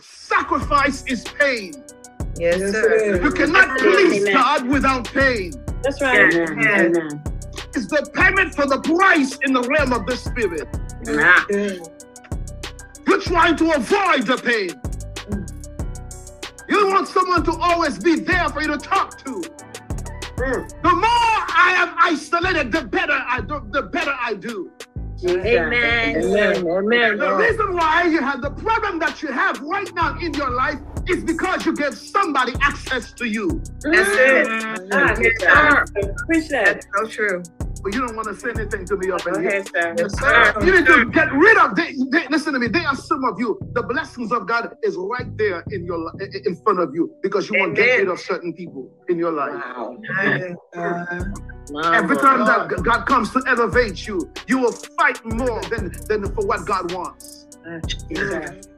sacrifice is pain. Yes, Yes, sir. it is. You cannot please Amen. God without pain. That's right. Amen. Amen. It's the payment for the price in the realm of the spirit. Nah. You're trying to avoid the pain. You want someone to always be there for you to talk to. Mm. The more I am isolated, the better I do. The better I do. Amen. Amen. Amen. The reason why you have the problem that you have right now in your life is because you gave somebody access to you. That's it. Ah, yes, sir. Preach that. That's so true. But you don't want to say anything to me up Go in here. ahead, sir. Yes, sir. You need to get rid of. They, they, listen to me. There are some of you. The blessings of God is right there in your li- in front of you because you want to get Amen. rid of certain people in your life. Wow. Uh, Every time God. that God comes to elevate you, you will fight more than, than for what God wants. Jesus.